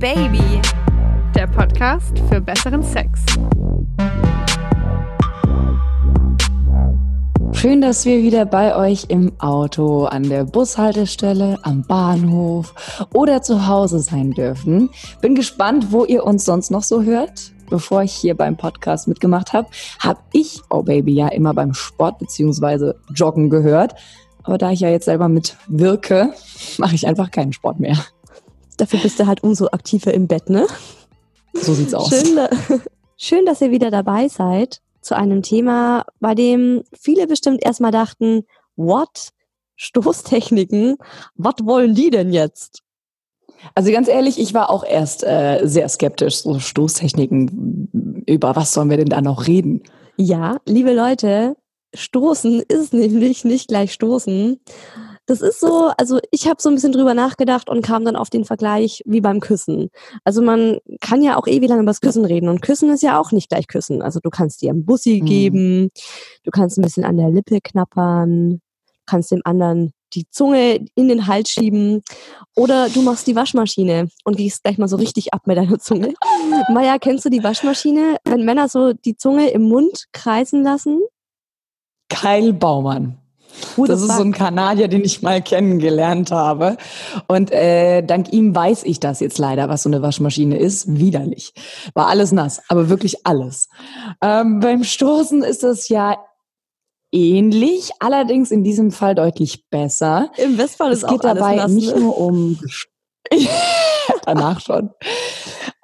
Baby, der Podcast für besseren Sex. Schön, dass wir wieder bei euch im Auto, an der Bushaltestelle, am Bahnhof oder zu Hause sein dürfen. Bin gespannt, wo ihr uns sonst noch so hört. Bevor ich hier beim Podcast mitgemacht habe, habe ich Oh Baby ja immer beim Sport bzw. Joggen gehört. Aber da ich ja jetzt selber mitwirke, mache ich einfach keinen Sport mehr. Dafür bist du halt umso aktiver im Bett, ne? So sieht's aus. Schön, schön, dass ihr wieder dabei seid zu einem Thema, bei dem viele bestimmt erstmal dachten, what? Stoßtechniken? Was wollen die denn jetzt? Also ganz ehrlich, ich war auch erst äh, sehr skeptisch, so Stoßtechniken, über was sollen wir denn da noch reden? Ja, liebe Leute, Stoßen ist nämlich nicht gleich Stoßen. Das ist so, also ich habe so ein bisschen drüber nachgedacht und kam dann auf den Vergleich wie beim Küssen. Also man kann ja auch ewig lang über das Küssen reden und Küssen ist ja auch nicht gleich Küssen. Also du kannst dir einen Bussi mhm. geben, du kannst ein bisschen an der Lippe knappern, kannst dem anderen die Zunge in den Hals schieben oder du machst die Waschmaschine und gehst gleich mal so richtig ab mit deiner Zunge. Maja, kennst du die Waschmaschine, wenn Männer so die Zunge im Mund kreisen lassen? Kyle Baumann. Das ist so ein Kanadier, den ich mal kennengelernt habe. Und äh, dank ihm weiß ich das jetzt leider, was so eine Waschmaschine ist. Widerlich. War alles nass, aber wirklich alles. Ähm, beim Stoßen ist das ja ähnlich, allerdings in diesem Fall deutlich besser. Im Westfall ist es geht dabei nass, nicht ne? nur um danach schon.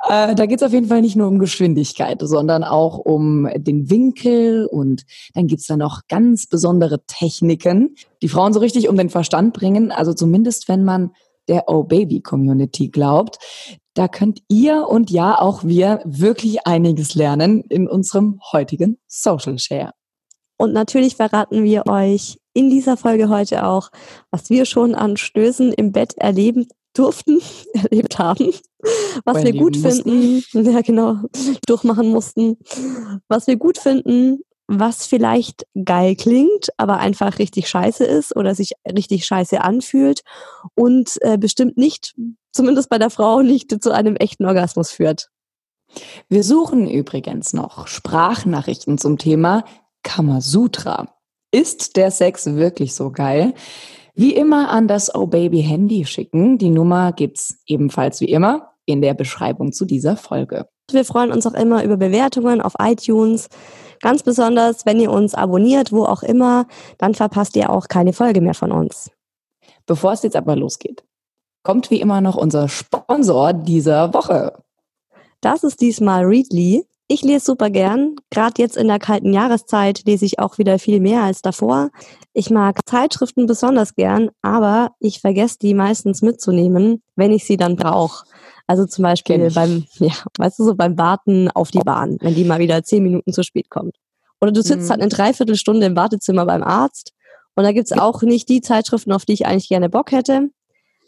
Äh, da geht es auf jeden Fall nicht nur um Geschwindigkeit, sondern auch um den Winkel und dann gibt's da noch ganz besondere Techniken, die Frauen so richtig um den Verstand bringen. Also zumindest, wenn man der Oh Baby Community glaubt. Da könnt ihr und ja auch wir wirklich einiges lernen in unserem heutigen Social Share. Und natürlich verraten wir euch in dieser Folge heute auch, was wir schon an Stößen im Bett erleben durften, erlebt haben, was wir gut finden, ja genau, durchmachen mussten, was wir gut finden, was vielleicht geil klingt, aber einfach richtig scheiße ist oder sich richtig scheiße anfühlt und äh, bestimmt nicht, zumindest bei der Frau, nicht zu einem echten Orgasmus führt. Wir suchen übrigens noch Sprachnachrichten zum Thema Kamasutra. Ist der Sex wirklich so geil? Wie immer an das Oh Baby Handy schicken. Die Nummer gibt's ebenfalls wie immer in der Beschreibung zu dieser Folge. Wir freuen uns auch immer über Bewertungen auf iTunes. Ganz besonders, wenn ihr uns abonniert, wo auch immer, dann verpasst ihr auch keine Folge mehr von uns. Bevor es jetzt aber losgeht, kommt wie immer noch unser Sponsor dieser Woche. Das ist diesmal Readly. Ich lese super gern. Gerade jetzt in der kalten Jahreszeit lese ich auch wieder viel mehr als davor. Ich mag Zeitschriften besonders gern, aber ich vergesse die meistens mitzunehmen, wenn ich sie dann brauche. Also zum Beispiel beim, ja, weißt du, so beim Warten auf die Bahn, wenn die mal wieder zehn Minuten zu spät kommt. Oder du sitzt mhm. halt eine Dreiviertelstunde im Wartezimmer beim Arzt und da gibt's auch nicht die Zeitschriften, auf die ich eigentlich gerne Bock hätte.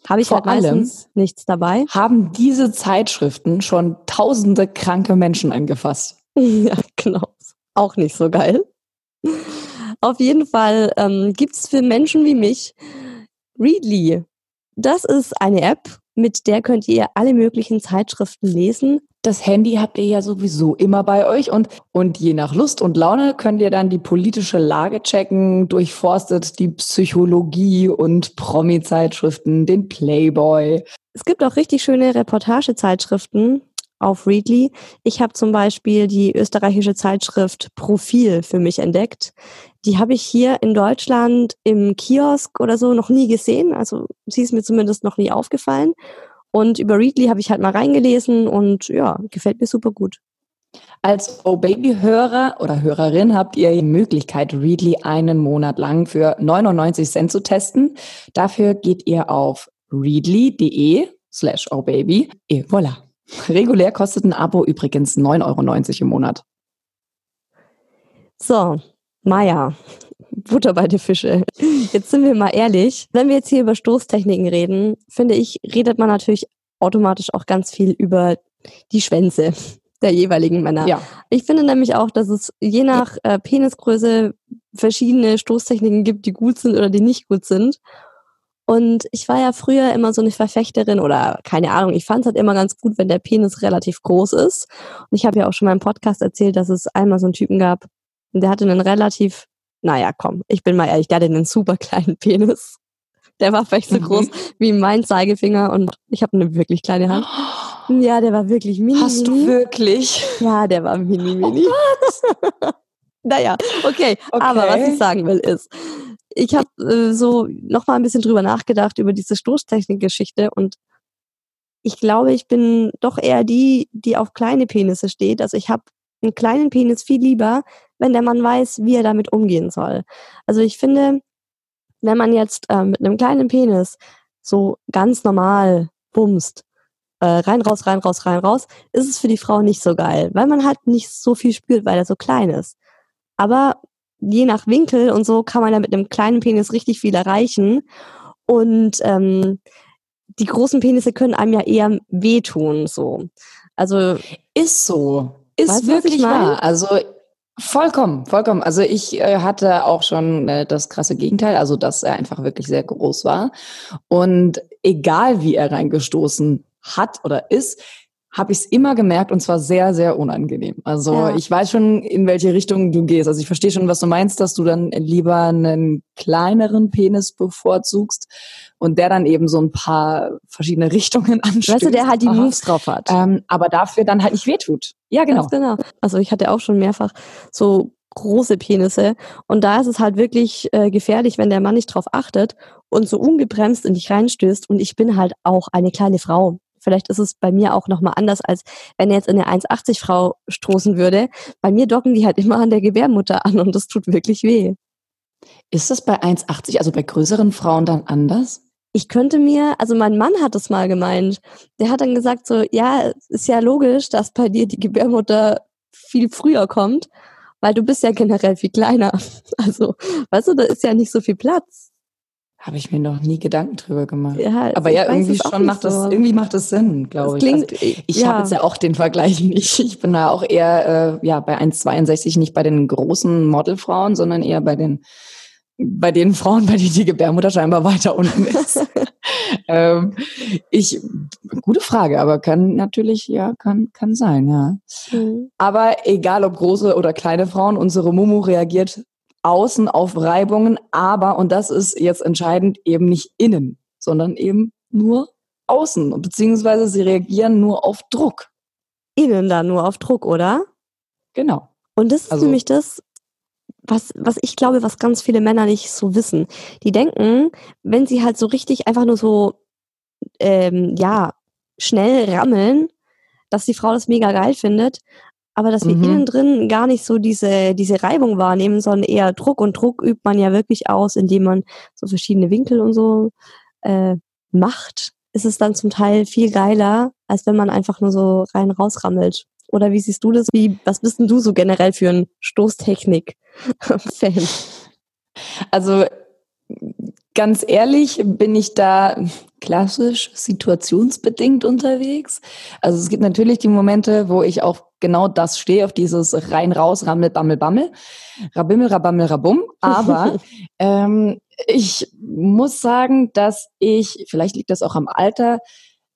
Habe ich Vor halt meistens nichts dabei. Haben diese Zeitschriften schon tausende kranke Menschen angefasst? Ja, genau. Auch nicht so geil. Auf jeden Fall ähm, gibt es für Menschen wie mich Readly. Das ist eine App, mit der könnt ihr alle möglichen Zeitschriften lesen das Handy habt ihr ja sowieso immer bei euch und, und je nach Lust und Laune könnt ihr dann die politische Lage checken, durchforstet die Psychologie und Promi-Zeitschriften, den Playboy. Es gibt auch richtig schöne Reportagezeitschriften auf Readly. Ich habe zum Beispiel die österreichische Zeitschrift Profil für mich entdeckt. Die habe ich hier in Deutschland im Kiosk oder so noch nie gesehen. Also sie ist mir zumindest noch nie aufgefallen. Und über Readly habe ich halt mal reingelesen und ja, gefällt mir super gut. Als Oh Baby Hörer oder Hörerin habt ihr die Möglichkeit, Readly einen Monat lang für 99 Cent zu testen. Dafür geht ihr auf readly.de slash Oh Baby. Et voilà. Regulär kostet ein Abo übrigens 9,90 Euro im Monat. So, Maja, Butter bei den Fische. Jetzt sind wir mal ehrlich. Wenn wir jetzt hier über Stoßtechniken reden, finde ich, redet man natürlich automatisch auch ganz viel über die Schwänze der jeweiligen Männer. Ja. Ich finde nämlich auch, dass es je nach äh, Penisgröße verschiedene Stoßtechniken gibt, die gut sind oder die nicht gut sind. Und ich war ja früher immer so eine Verfechterin oder keine Ahnung, ich fand es halt immer ganz gut, wenn der Penis relativ groß ist. Und ich habe ja auch schon mal im Podcast erzählt, dass es einmal so einen Typen gab, der hatte einen relativ, naja, komm, ich bin mal ehrlich, der hatte einen super kleinen Penis. Der war vielleicht so mhm. groß wie mein Zeigefinger und ich habe eine wirklich kleine Hand. Ja, der war wirklich mini. Hast du wirklich? Ja, der war mini, mini. Oh naja, okay. okay. Aber was ich sagen will ist, ich habe äh, so noch mal ein bisschen drüber nachgedacht über diese Stoßtechnik-Geschichte und ich glaube, ich bin doch eher die, die auf kleine Penisse steht. Also ich habe einen kleinen Penis viel lieber, wenn der Mann weiß, wie er damit umgehen soll. Also ich finde, wenn man jetzt äh, mit einem kleinen Penis so ganz normal bumst, äh, rein, raus, rein, raus, rein, raus, ist es für die Frau nicht so geil, weil man halt nicht so viel spürt, weil er so klein ist. Aber je nach Winkel und so kann man ja mit einem kleinen Penis richtig viel erreichen. Und ähm, die großen Penisse können einem ja eher wehtun, so. Also ist so, ist weißt, wirklich wahr. Also vollkommen, vollkommen. Also ich äh, hatte auch schon äh, das krasse Gegenteil, also dass er einfach wirklich sehr groß war und egal wie er reingestoßen hat oder ist, habe ich es immer gemerkt und zwar sehr, sehr unangenehm. Also ja. ich weiß schon, in welche Richtung du gehst. Also ich verstehe schon, was du meinst, dass du dann lieber einen kleineren Penis bevorzugst und der dann eben so ein paar verschiedene Richtungen anstößt. Weißt du, der halt die Moves drauf hat. Ähm, aber dafür dann halt nicht wehtut. Ja, genau. Ganz genau. Also ich hatte auch schon mehrfach so große Penisse und da ist es halt wirklich äh, gefährlich, wenn der Mann nicht drauf achtet und so ungebremst in dich reinstößt und ich bin halt auch eine kleine Frau. Vielleicht ist es bei mir auch nochmal anders, als wenn er jetzt in eine 1,80 Frau stoßen würde. Bei mir docken die halt immer an der Gebärmutter an und das tut wirklich weh. Ist das bei 1,80, also bei größeren Frauen dann anders? Ich könnte mir, also mein Mann hat es mal gemeint. Der hat dann gesagt so, ja, ist ja logisch, dass bei dir die Gebärmutter viel früher kommt, weil du bist ja generell viel kleiner. Also, weißt du, da ist ja nicht so viel Platz. Habe ich mir noch nie Gedanken drüber gemacht. Ja, Aber ja, irgendwie schon macht so. das, irgendwie macht das Sinn, glaube ich. Klingt, also ich ja. habe jetzt ja auch den Vergleich nicht. Ich bin da auch eher äh, ja bei 1,62 nicht bei den großen Modelfrauen, sondern eher bei den bei den Frauen, bei denen die Gebärmutter scheinbar weiter unten ist. ähm, ich, gute Frage, aber kann natürlich, ja, kann, kann sein, ja. Mhm. Aber egal ob große oder kleine Frauen, unsere Mumu reagiert außen auf Reibungen, aber, und das ist jetzt entscheidend, eben nicht innen, sondern eben nur außen, beziehungsweise sie reagieren nur auf Druck. Innen dann nur auf Druck, oder? Genau. Und das ist also, nämlich das, was, was ich glaube, was ganz viele Männer nicht so wissen. Die denken, wenn sie halt so richtig einfach nur so, ähm, ja, schnell rammeln, dass die Frau das mega geil findet aber dass wir mhm. innen drin gar nicht so diese, diese Reibung wahrnehmen, sondern eher Druck. Und Druck übt man ja wirklich aus, indem man so verschiedene Winkel und so äh, macht, ist es dann zum Teil viel geiler, als wenn man einfach nur so rein rausrammelt. Oder wie siehst du das? Wie, was bist denn du so generell für ein Stoßtechnik-Fan? Also ganz ehrlich bin ich da klassisch situationsbedingt unterwegs. Also es gibt natürlich die Momente, wo ich auch genau das stehe, auf dieses rein raus, rammel, bammel, bammel, rabimmel, rabammel, rabum. Aber ähm, ich muss sagen, dass ich, vielleicht liegt das auch am Alter,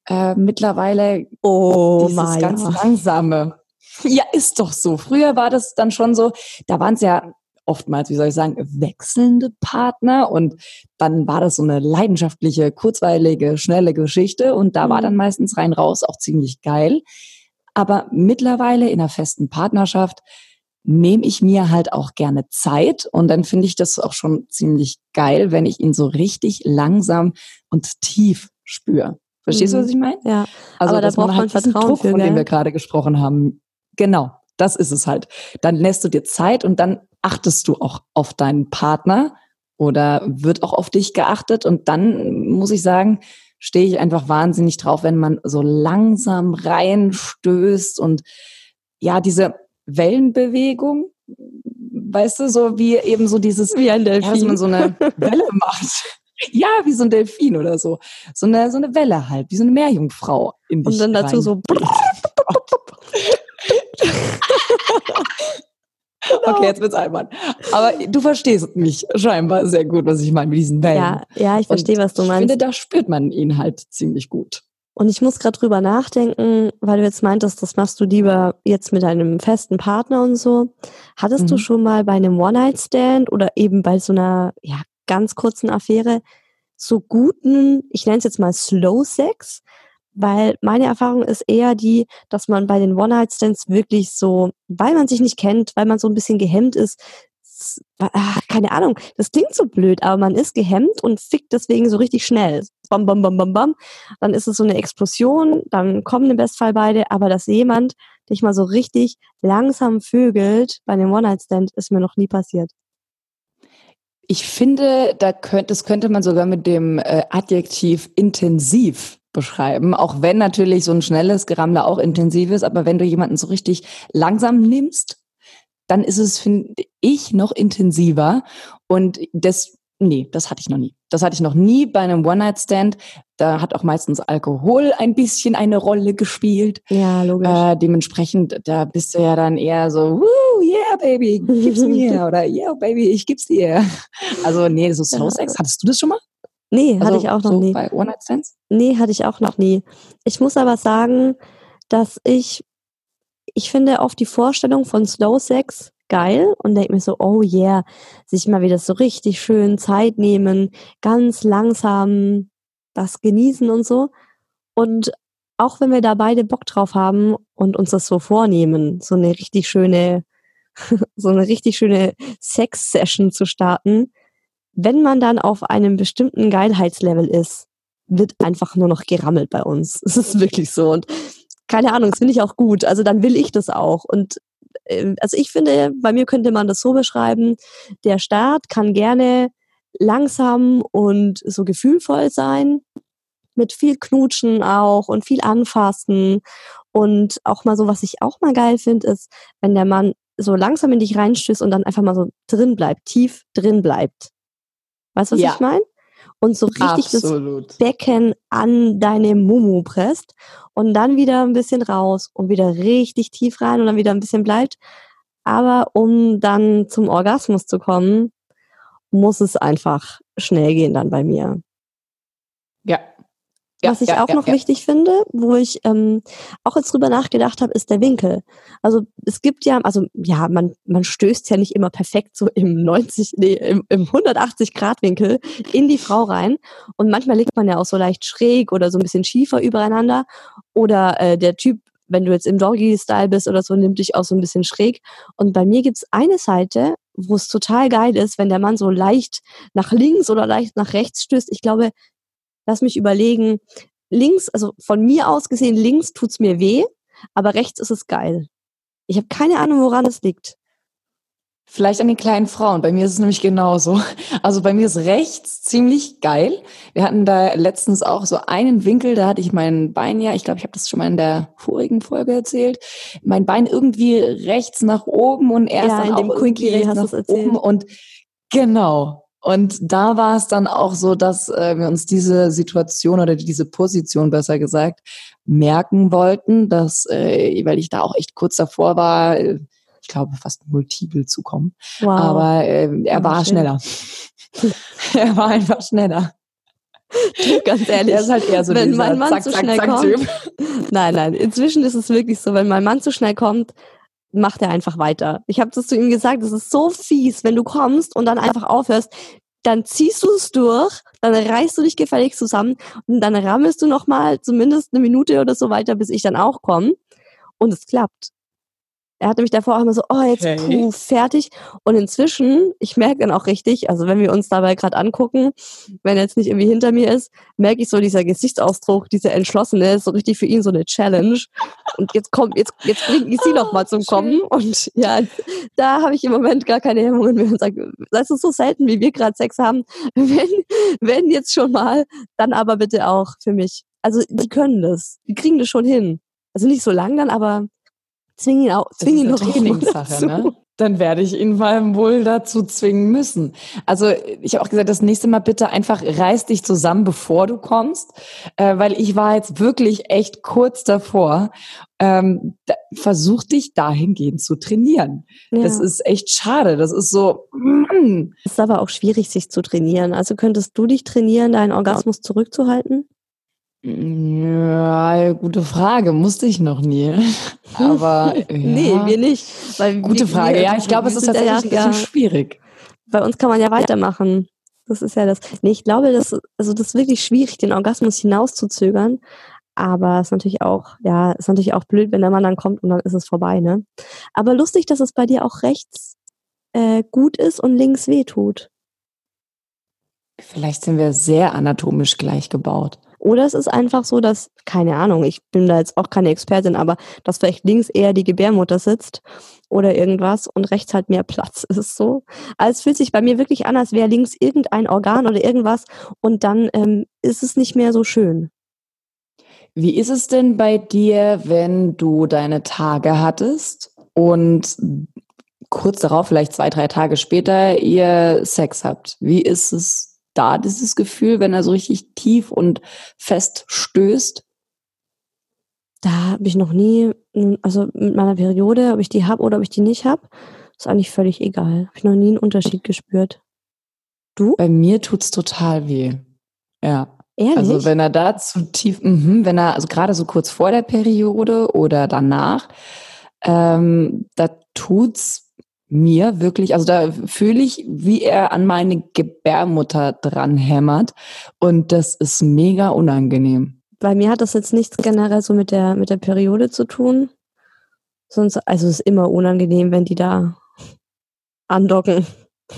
äh, mittlerweile oh, dieses ganz langsame. Ja, ist doch so. Früher war das dann schon so, da waren es ja oftmals, wie soll ich sagen, wechselnde Partner und dann war das so eine leidenschaftliche, kurzweilige, schnelle Geschichte und da war dann meistens rein raus auch ziemlich geil. Aber mittlerweile in einer festen Partnerschaft nehme ich mir halt auch gerne Zeit und dann finde ich das auch schon ziemlich geil, wenn ich ihn so richtig langsam und tief spüre. Verstehst mhm. du, was ich meine? Ja. Also, aber da braucht man, halt man Vertrauen Druck, für, von dem wir gerade gesprochen haben. Genau, das ist es halt. Dann lässt du dir Zeit und dann achtest du auch auf deinen Partner oder wird auch auf dich geachtet. Und dann muss ich sagen, stehe ich einfach wahnsinnig drauf, wenn man so langsam reinstößt und ja, diese Wellenbewegung, weißt du, so wie eben so dieses, wie ein Delfin. Ja, dass man so eine Welle macht. Ja, wie so ein Delfin oder so. So eine, so eine Welle halt, wie so eine Meerjungfrau in dich Und dann dazu rein. so. Genau. Okay, jetzt wird's albern. Aber du verstehst mich scheinbar sehr gut, was ich meine mit diesen Wellen. Ja, ja, ich verstehe, was du meinst. Ich finde, da spürt man ihn halt ziemlich gut. Und ich muss gerade drüber nachdenken, weil du jetzt meintest, das machst du lieber jetzt mit einem festen Partner und so. Hattest mhm. du schon mal bei einem One-Night-Stand oder eben bei so einer ja, ganz kurzen Affäre so guten, ich nenne es jetzt mal Slow Sex? Weil meine Erfahrung ist eher die, dass man bei den One-Night-Stands wirklich so, weil man sich nicht kennt, weil man so ein bisschen gehemmt ist, ach, keine Ahnung, das klingt so blöd, aber man ist gehemmt und fickt deswegen so richtig schnell. Bam, bam, bam, bam, bam. Dann ist es so eine Explosion, dann kommen im Bestfall beide, aber dass jemand dich mal so richtig langsam vögelt bei einem One-Night-Stand, ist mir noch nie passiert. Ich finde, da könnte, das könnte man sogar mit dem äh, Adjektiv intensiv beschreiben, auch wenn natürlich so ein schnelles Gerammler auch intensiv ist, aber wenn du jemanden so richtig langsam nimmst dann ist es, finde ich, noch intensiver. Und das, nee, das hatte ich noch nie. Das hatte ich noch nie bei einem One-Night-Stand. Da hat auch meistens Alkohol ein bisschen eine Rolle gespielt. Ja, logisch. Äh, dementsprechend, da bist du ja dann eher so, Woo, yeah, baby, gib's mir. Oder yeah, baby, ich gib's dir. Also, nee, so Slow Sex, hattest du das schon mal? Nee, also, hatte ich auch noch so nie. Bei One-Night-Stands? Nee, hatte ich auch noch nie. Ich muss aber sagen, dass ich ich finde oft die Vorstellung von Slow Sex geil und denke mir so, oh yeah, sich mal wieder so richtig schön Zeit nehmen, ganz langsam das genießen und so. Und auch wenn wir da beide Bock drauf haben und uns das so vornehmen, so eine richtig schöne, so eine richtig schöne Sex-Session zu starten, wenn man dann auf einem bestimmten Geilheitslevel ist, wird einfach nur noch gerammelt bei uns. Es ist wirklich so. Und keine Ahnung, das finde ich auch gut. Also dann will ich das auch. Und äh, also ich finde, bei mir könnte man das so beschreiben, der Start kann gerne langsam und so gefühlvoll sein, mit viel Knutschen auch und viel Anfassen. Und auch mal so, was ich auch mal geil finde, ist, wenn der Mann so langsam in dich reinstößt und dann einfach mal so drin bleibt, tief drin bleibt. Weißt du, was ja. ich meine? und so richtig Absolut. das Becken an deine Mumu presst und dann wieder ein bisschen raus und wieder richtig tief rein und dann wieder ein bisschen bleibt. Aber um dann zum Orgasmus zu kommen, muss es einfach schnell gehen dann bei mir. Ja, ja, Was ich ja, auch ja, noch wichtig finde, wo ich ähm, auch jetzt drüber nachgedacht habe, ist der Winkel. Also es gibt ja, also ja, man, man stößt ja nicht immer perfekt so im 90, nee, im, im 180 Grad Winkel in die Frau rein. Und manchmal liegt man ja auch so leicht schräg oder so ein bisschen schiefer übereinander. Oder äh, der Typ, wenn du jetzt im Doggy-Style bist oder so, nimmt dich auch so ein bisschen schräg. Und bei mir gibt's eine Seite, wo es total geil ist, wenn der Mann so leicht nach links oder leicht nach rechts stößt. Ich glaube, lass mich überlegen, links, also von mir aus gesehen, links tut's mir weh, aber rechts ist es geil. Ich habe keine Ahnung, woran es liegt. Vielleicht an den kleinen Frauen. Bei mir ist es nämlich genauso. Also bei mir ist rechts ziemlich geil. Wir hatten da letztens auch so einen Winkel, da hatte ich mein Bein ja, ich glaube, ich habe das schon mal in der vorigen Folge erzählt, mein Bein irgendwie rechts nach oben und erst ja, dann auch irgendwie rechts nach oben und genau. Und da war es dann auch so, dass äh, wir uns diese Situation oder diese Position besser gesagt merken wollten, dass, äh, weil ich da auch echt kurz davor war, äh, ich glaube fast multiple zu kommen. Wow. Aber äh, er war schneller. er war einfach schneller. Ganz ehrlich. Er ist halt eher so wenn mein Mann zack, zu schnell zack, kommt. Nein, nein. Inzwischen ist es wirklich so, wenn mein Mann zu schnell kommt, macht er einfach weiter. Ich habe das zu ihm gesagt, das ist so fies, wenn du kommst und dann einfach aufhörst, dann ziehst du es durch, dann reißt du dich gefällig zusammen und dann rammelst du noch mal zumindest eine Minute oder so weiter, bis ich dann auch komme und es klappt. Er hatte mich davor auch immer so, oh, jetzt okay. puh, fertig. Und inzwischen, ich merke dann auch richtig, also wenn wir uns dabei gerade angucken, wenn er jetzt nicht irgendwie hinter mir ist, merke ich so dieser Gesichtsausdruck, diese Entschlossene, ist so richtig für ihn so eine Challenge. Und jetzt kommt, jetzt, jetzt bringt ich sie noch mal zum Kommen. Und ja, da habe ich im Moment gar keine Hemmungen mehr und sage, das ist so selten, wie wir gerade Sex haben. Wenn, wenn jetzt schon mal, dann aber bitte auch für mich. Also die können das. Die kriegen das schon hin. Also nicht so lang dann, aber zwing ihn auch, zwing ihn noch Trainingssache, ne? dann werde ich ihn mal wohl dazu zwingen müssen. Also ich habe auch gesagt, das nächste Mal bitte einfach reiß dich zusammen, bevor du kommst, äh, weil ich war jetzt wirklich echt kurz davor. Ähm, da, versuch dich dahingehend zu trainieren. Ja. Das ist echt schade. Das ist so. Mm. Es ist aber auch schwierig, sich zu trainieren. Also könntest du dich trainieren, deinen Orgasmus zurückzuhalten? Ja, gute Frage. Musste ich noch nie. Aber ja. nee, wir nicht. Weil gute wir, Frage. Wir, ja, ich glaube, es ist tatsächlich ein bisschen schwierig. Bei uns kann man ja weitermachen. Das ist ja das. Nee, ich glaube, das, also das ist wirklich schwierig, den Orgasmus hinauszuzögern. Aber es ist natürlich auch, ja, ist natürlich auch blöd, wenn der Mann dann kommt und dann ist es vorbei, ne? Aber lustig, dass es bei dir auch rechts äh, gut ist und links weh tut. Vielleicht sind wir sehr anatomisch gleich gebaut. Oder es ist einfach so, dass, keine Ahnung, ich bin da jetzt auch keine Expertin, aber dass vielleicht links eher die Gebärmutter sitzt oder irgendwas und rechts halt mehr Platz ist so. Also es fühlt sich bei mir wirklich an, als wäre links irgendein Organ oder irgendwas und dann ähm, ist es nicht mehr so schön. Wie ist es denn bei dir, wenn du deine Tage hattest und kurz darauf, vielleicht zwei, drei Tage später, ihr Sex habt? Wie ist es da dieses Gefühl, wenn er so richtig tief und fest stößt? Da habe ich noch nie, also mit meiner Periode, ob ich die habe oder ob ich die nicht habe, ist eigentlich völlig egal. Habe ich noch nie einen Unterschied gespürt. Du? Bei mir tut's total weh. Ja. Ehrlich? Also wenn er da zu tief, mh, wenn er, also gerade so kurz vor der Periode oder danach, ähm, da tut's mir wirklich, also da fühle ich, wie er an meine Gebärmutter dran hämmert und das ist mega unangenehm. Bei mir hat das jetzt nichts generell so mit der mit der Periode zu tun. Sonst, also es ist immer unangenehm, wenn die da andocken.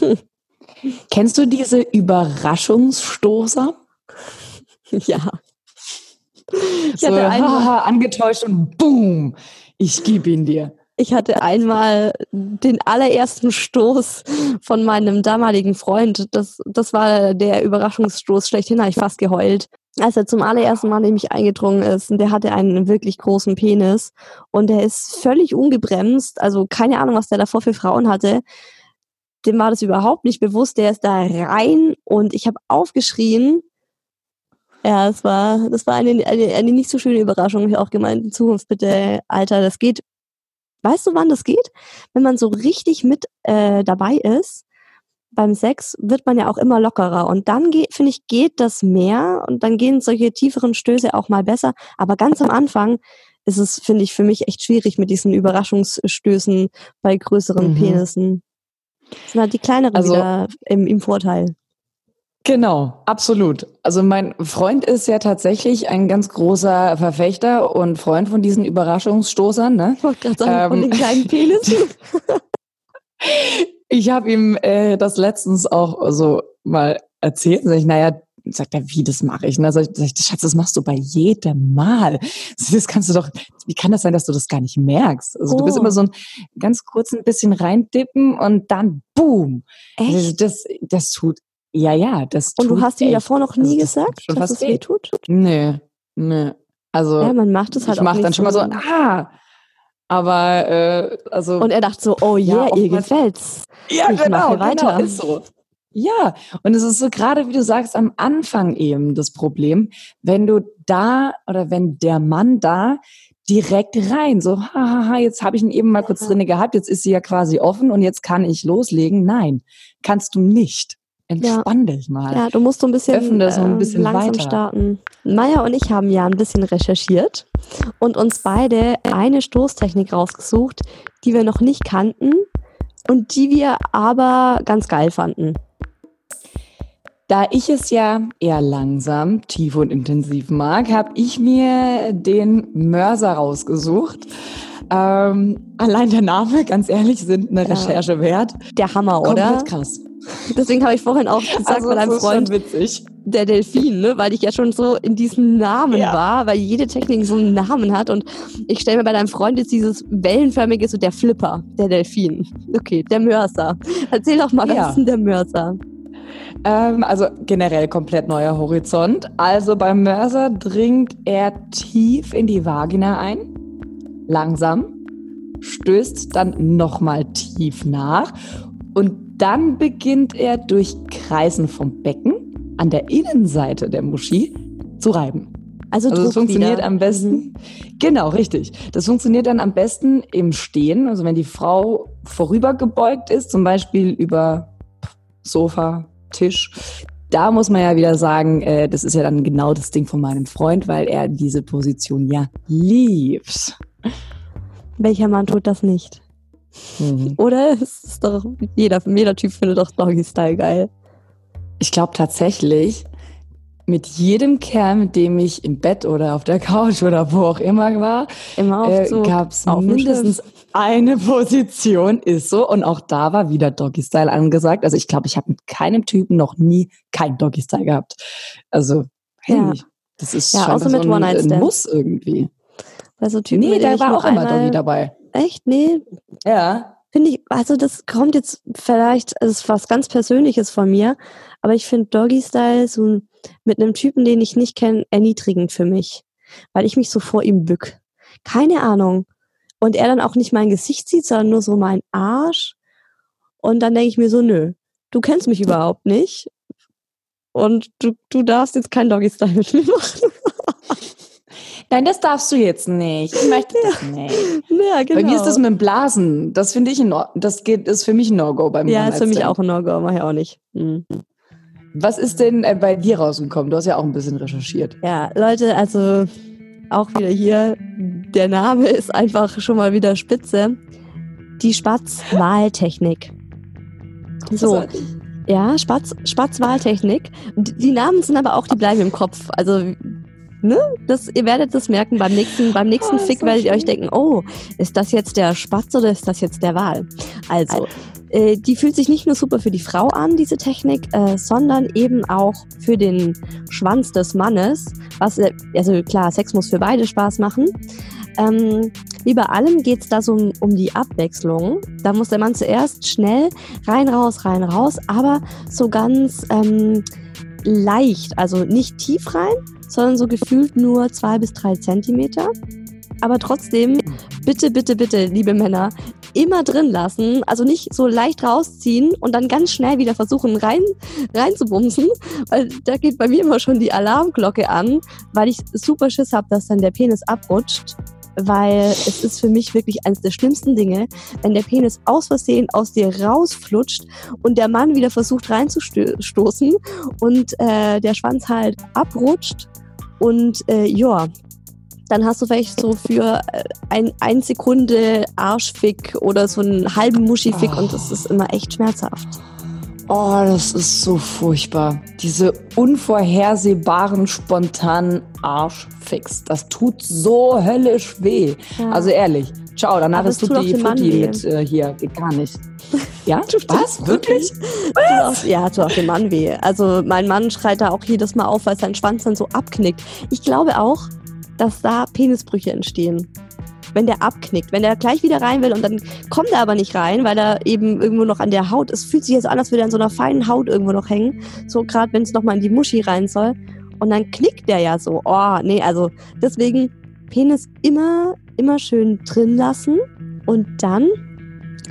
Kennst du diese Überraschungsstoßer? Ja. Ich so, haha, angetäuscht und boom, ich gebe ihn dir. Ich hatte einmal den allerersten Stoß von meinem damaligen Freund. Das, das war der Überraschungsstoß schlechthin, habe ich fast geheult. Als er zum allerersten Mal nämlich eingedrungen ist, und der hatte einen wirklich großen Penis und der ist völlig ungebremst, also keine Ahnung, was der davor für Frauen hatte. Dem war das überhaupt nicht bewusst, der ist da rein und ich habe aufgeschrien, ja, es war, das war eine, eine, eine nicht so schöne Überraschung. Ich auch gemeint, in Zukunft bitte, Alter, das geht Weißt du, wann das geht? Wenn man so richtig mit äh, dabei ist, beim Sex wird man ja auch immer lockerer und dann geht, finde ich, geht das mehr und dann gehen solche tieferen Stöße auch mal besser. Aber ganz am Anfang ist es, finde ich, für mich echt schwierig mit diesen Überraschungsstößen bei größeren mhm. Penissen. Das sind halt die kleineren also, wieder im, im Vorteil. Genau, absolut. Also mein Freund ist ja tatsächlich ein ganz großer Verfechter und Freund von diesen Überraschungsstoßern. Ne? Ich wollte gerade sagen, ähm, von den kleinen Penissen. ich habe ihm äh, das letztens auch so mal erzählt. Sag ich, naja, sagt er, wie, das mache ich? Und dann sag ich, Schatz, das machst du bei jedem Mal. Das kannst du doch, wie kann das sein, dass du das gar nicht merkst? Also oh. du bist immer so ein ganz kurz ein bisschen reindippen und dann boom. Echt? Das, das tut ja, ja, das Und du hast ihm davor noch nie also gesagt, das dass es weh tut? Nee, nee. Also ja, man macht es halt ich mach dann schon mal so, ah, aber äh, also und er dachte so, oh yeah, ja, ihr gefällt's. Ja, ich genau, mache weiter. Genau, ist so. Ja, und es ist so gerade, wie du sagst, am Anfang eben das Problem, wenn du da oder wenn der Mann da direkt rein, so, hahaha, jetzt habe ich ihn eben mal kurz drinne gehabt, jetzt ist sie ja quasi offen und jetzt kann ich loslegen. Nein, kannst du nicht. Entspann ja. dich mal. Ja, du musst so ein bisschen, Öffne so ein bisschen äh, langsam weiter. starten. Maya und ich haben ja ein bisschen recherchiert und uns beide eine Stoßtechnik rausgesucht, die wir noch nicht kannten und die wir aber ganz geil fanden. Da ich es ja eher langsam, tief und intensiv mag, habe ich mir den Mörser rausgesucht. Ähm, allein der Name, ganz ehrlich, sind eine ja. Recherche wert. Der Hammer, oder? Komplett krass. Deswegen habe ich vorhin auch gesagt also, bei deinem Freund, der Delfin, ne? weil ich ja schon so in diesen Namen ja. war, weil jede Technik so einen Namen hat. Und ich stelle mir bei deinem Freund jetzt dieses wellenförmige, so der Flipper, der Delfin. Okay, der Mörser. Erzähl doch mal, was ja. ist denn der Mörser? Ähm, also generell komplett neuer Horizont. Also beim Mörser dringt er tief in die Vagina ein, langsam, stößt dann nochmal tief nach und dann beginnt er durch Kreisen vom Becken an der Innenseite der Muschi zu reiben. Also, Also das funktioniert wieder. am besten. Genau, richtig. Das funktioniert dann am besten im Stehen. Also wenn die Frau vorübergebeugt ist, zum Beispiel über Sofa, Tisch. Da muss man ja wieder sagen, äh, das ist ja dann genau das Ding von meinem Freund, weil er diese Position ja liebt. Welcher Mann tut das nicht? Mhm. Oder? Es ist doch, jeder, jeder Typ findet doch Doggy-Style geil. Ich glaube tatsächlich, mit jedem Kerl, mit dem ich im Bett oder auf der Couch oder wo auch immer war, Immer äh, gab es mindestens eine Position, ist so. Und auch da war wieder Doggy-Style angesagt. Also ich glaube, ich habe mit keinem Typen noch nie kein Doggy-Style gehabt. Also, hey, Ja. das ist Ja, außer so mit ein, ein One-Night-Stand. Muss irgendwie. Bei so Typen, Nee, da war auch immer Doggy dabei. Echt? Nee, Ja. Finde ich, also das kommt jetzt vielleicht, es ist was ganz Persönliches von mir, aber ich finde Doggy Style so mit einem Typen, den ich nicht kenne, erniedrigend für mich, weil ich mich so vor ihm bück. Keine Ahnung. Und er dann auch nicht mein Gesicht sieht, sondern nur so mein Arsch. Und dann denke ich mir so, nö, du kennst mich überhaupt nicht. Und du, du darfst jetzt kein Doggy Style mit mir machen. Nein, das darfst du jetzt nicht. Ich möchte das nicht. ja, genau. Bei mir ist das mit dem Blasen. Das finde ich, in Or- das geht, ist für mich ein No-Go beim ja, ist für mich auch ein No-Go, mach ich auch nicht. Hm. Was ist denn äh, bei dir rausgekommen? Du hast ja auch ein bisschen recherchiert. Ja, Leute, also auch wieder hier, der Name ist einfach schon mal wieder spitze. Die Spatzwahltechnik. So, ja, Spatz, Spatzwahltechnik. Die Namen sind aber auch, die bleiben im Kopf. Also, ne, das, ihr werdet das merken beim nächsten, beim nächsten Oh, Fick so werdet ihr euch denken, oh, ist das jetzt der Spatz oder ist das jetzt der Wal? Also, äh, die fühlt sich nicht nur super für die Frau an, diese Technik, äh, sondern eben auch für den Schwanz des Mannes. Was, äh, also klar, Sex muss für beide Spaß machen. Ähm, wie bei allem geht es da so um, um die Abwechslung. Da muss der Mann zuerst schnell rein, raus, rein, raus, aber so ganz ähm, leicht, also nicht tief rein, sondern so gefühlt nur zwei bis drei Zentimeter. Aber trotzdem, bitte, bitte, bitte, liebe Männer, immer drin lassen, also nicht so leicht rausziehen und dann ganz schnell wieder versuchen rein reinzubumsen, weil da geht bei mir immer schon die Alarmglocke an, weil ich super Schiss habe, dass dann der Penis abrutscht, weil es ist für mich wirklich eines der schlimmsten Dinge, wenn der Penis aus Versehen aus dir rausflutscht und der Mann wieder versucht reinzustoßen und äh, der Schwanz halt abrutscht und äh, ja, dann hast du vielleicht so für äh, ein, ein Sekunde Arschfick oder so einen halben Muschifick und das ist immer echt schmerzhaft. Oh, das ist so furchtbar. Diese unvorhersehbaren, spontanen Arschfix. Das tut so höllisch weh. Ja. Also ehrlich, ciao, danach Aber ist auch die Futti mit äh, hier, geht gar nicht. Ja? Was? Wirklich? Tut auch, ja, tut auch dem Mann weh. Also mein Mann schreit da auch jedes Mal auf, weil sein Schwanz dann so abknickt. Ich glaube auch, dass da Penisbrüche entstehen. Wenn der abknickt, wenn der gleich wieder rein will und dann kommt er aber nicht rein, weil er eben irgendwo noch an der Haut ist. Fühlt sich jetzt an, als würde er an so einer feinen Haut irgendwo noch hängen. So gerade wenn es nochmal in die Muschi rein soll. Und dann knickt der ja so. Oh, nee, also deswegen Penis immer, immer schön drin lassen und dann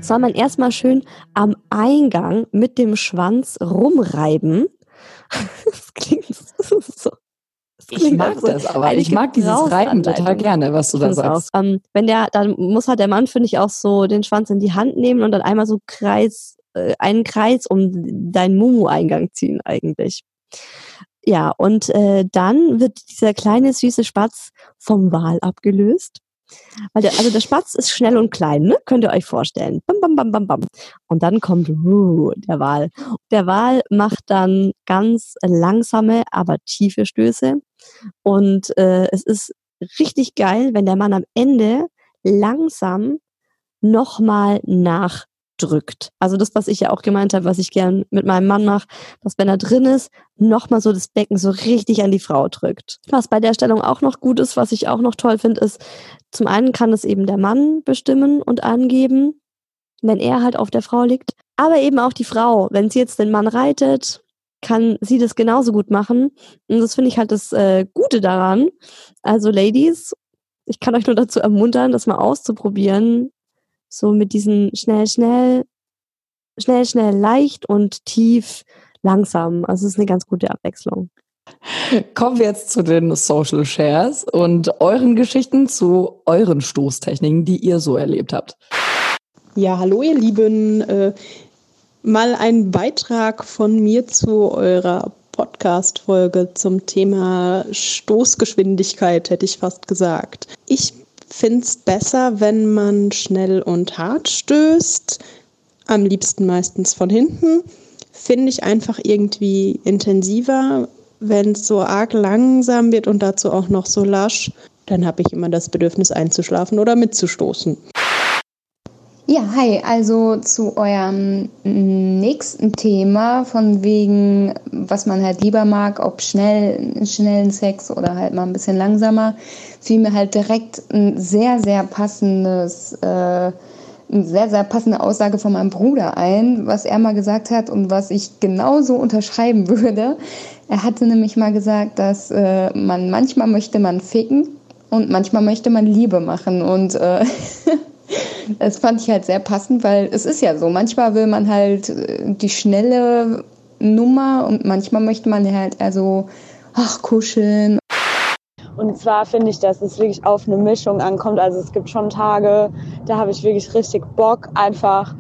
soll man erstmal schön am Eingang mit dem Schwanz rumreiben. Das klingt so. Ich mag das, aber ich mag dieses Reiben total gerne, was du da sagst. Ähm, wenn der, dann muss halt der Mann, finde ich, auch so den Schwanz in die Hand nehmen und dann einmal so Kreis, äh, einen Kreis um deinen Mumu-Eingang ziehen eigentlich. Ja, und äh, dann wird dieser kleine süße Spatz vom Wal abgelöst. Weil der, also der Spatz ist schnell und klein, ne? Könnt ihr euch vorstellen. Bam, bam, bam, bam, bam. Und dann kommt uh, der Wal. Der Wal macht dann ganz langsame, aber tiefe Stöße. Und äh, es ist richtig geil, wenn der Mann am Ende langsam nochmal nachdrückt. Also das, was ich ja auch gemeint habe, was ich gern mit meinem Mann mache, dass wenn er drin ist, nochmal so das Becken so richtig an die Frau drückt. Was bei der Stellung auch noch gut ist, was ich auch noch toll finde, ist, zum einen kann es eben der Mann bestimmen und angeben, wenn er halt auf der Frau liegt, aber eben auch die Frau. Wenn sie jetzt den Mann reitet, kann sie das genauso gut machen. Und das finde ich halt das äh, Gute daran. Also Ladies, ich kann euch nur dazu ermuntern, das mal auszuprobieren. So mit diesen schnell, schnell, schnell, schnell, leicht und tief, langsam. Also es ist eine ganz gute Abwechslung. Kommen wir jetzt zu den Social Shares und euren Geschichten zu euren Stoßtechniken, die ihr so erlebt habt. Ja, hallo ihr Lieben. Mal ein Beitrag von mir zu eurer Podcast-Folge zum Thema Stoßgeschwindigkeit, hätte ich fast gesagt. Ich finde es besser, wenn man schnell und hart stößt. Am liebsten meistens von hinten. Finde ich einfach irgendwie intensiver. Wenn es so arg langsam wird und dazu auch noch so lasch, dann habe ich immer das Bedürfnis einzuschlafen oder mitzustoßen. Ja, hi, also zu eurem nächsten Thema von wegen, was man halt lieber mag, ob schnell, schnellen Sex oder halt mal ein bisschen langsamer, fiel mir halt direkt ein sehr, sehr passendes, äh, eine sehr, sehr passende Aussage von meinem Bruder ein, was er mal gesagt hat und was ich genauso unterschreiben würde. Er hatte nämlich mal gesagt, dass äh, man manchmal möchte man ficken und manchmal möchte man Liebe machen und äh, Das fand ich halt sehr passend, weil es ist ja so, manchmal will man halt äh, die schnelle Nummer und manchmal möchte man halt also, ach, kuscheln. Und zwar finde ich, dass es wirklich auf eine Mischung ankommt. Also es gibt schon Tage, da habe ich wirklich richtig Bock, einfach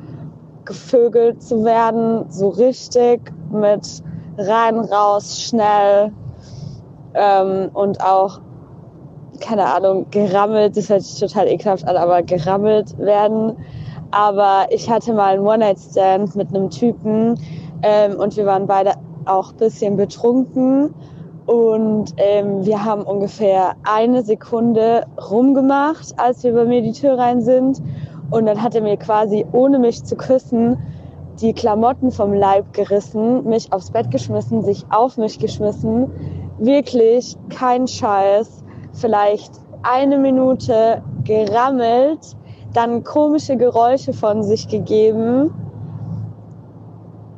gevögelt zu werden, so richtig mit rein, raus, schnell ähm, und auch keine Ahnung, gerammelt, das hört sich total ekelhaft an, aber gerammelt werden. Aber ich hatte mal einen One-Night-Stand mit einem Typen ähm, und wir waren beide auch ein bisschen betrunken. Und ähm, wir haben ungefähr eine Sekunde rumgemacht, als wir bei mir die Tür rein sind. Und dann hat er mir quasi, ohne mich zu küssen, die Klamotten vom Leib gerissen, mich aufs Bett geschmissen, sich auf mich geschmissen. Wirklich kein Scheiß vielleicht eine Minute gerammelt, dann komische Geräusche von sich gegeben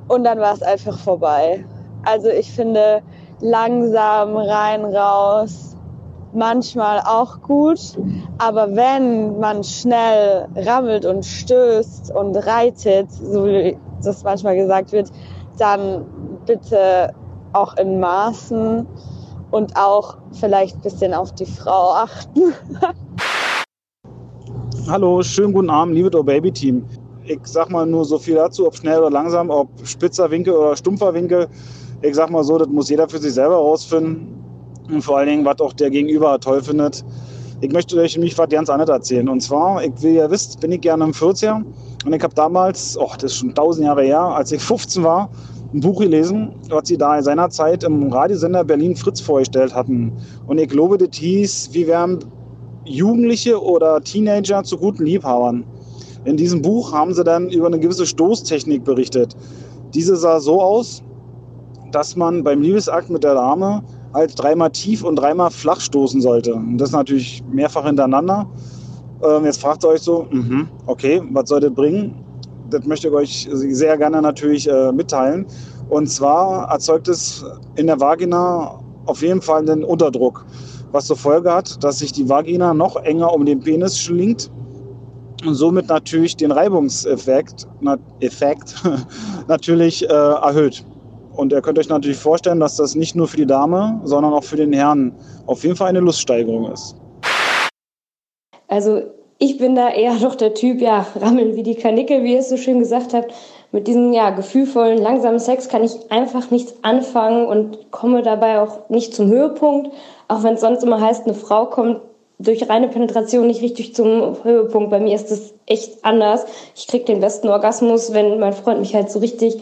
und dann war es einfach vorbei. Also ich finde langsam rein raus manchmal auch gut, aber wenn man schnell rammelt und stößt und reitet, so wie das manchmal gesagt wird, dann bitte auch in Maßen und auch vielleicht ein bisschen auf die Frau achten. Hallo, schönen guten Abend, liebe Baby Team. Ich sag mal nur so viel dazu, ob schnell oder langsam, ob spitzer Winkel oder stumpfer Winkel. Ich sag mal so, das muss jeder für sich selber rausfinden. Und vor allen Dingen, was auch der Gegenüber toll findet. Ich möchte euch nämlich was ganz anderes erzählen. Und zwar, ich will ja wisst, bin ich gerne im 40er. Und ich habe damals, oh, das ist schon tausend Jahre her, als ich 15 war, ein Buch gelesen, was sie da seinerzeit im Radiosender Berlin Fritz vorgestellt hatten. Und ich glaube, das hieß, wie werden Jugendliche oder Teenager zu guten Liebhabern. In diesem Buch haben sie dann über eine gewisse Stoßtechnik berichtet. Diese sah so aus, dass man beim Liebesakt mit der Dame halt dreimal tief und dreimal flach stoßen sollte. Und das natürlich mehrfach hintereinander. Ähm, jetzt fragt ihr euch so, mh, okay, was soll das bringen? Das möchte ich euch sehr gerne natürlich äh, mitteilen. Und zwar erzeugt es in der Vagina auf jeden Fall einen Unterdruck, was zur Folge hat, dass sich die Vagina noch enger um den Penis schlingt und somit natürlich den Reibungseffekt Effekt, natürlich äh, erhöht. Und ihr könnt euch natürlich vorstellen, dass das nicht nur für die Dame, sondern auch für den Herrn auf jeden Fall eine Luststeigerung ist. Also ich bin da eher doch der Typ, ja, rammeln wie die Kanickel, wie ihr es so schön gesagt habt. Mit diesem ja, gefühlvollen, langsamen Sex kann ich einfach nichts anfangen und komme dabei auch nicht zum Höhepunkt. Auch wenn es sonst immer heißt, eine Frau kommt durch reine Penetration nicht richtig zum Höhepunkt. Bei mir ist das echt anders. Ich kriege den besten Orgasmus, wenn mein Freund mich halt so richtig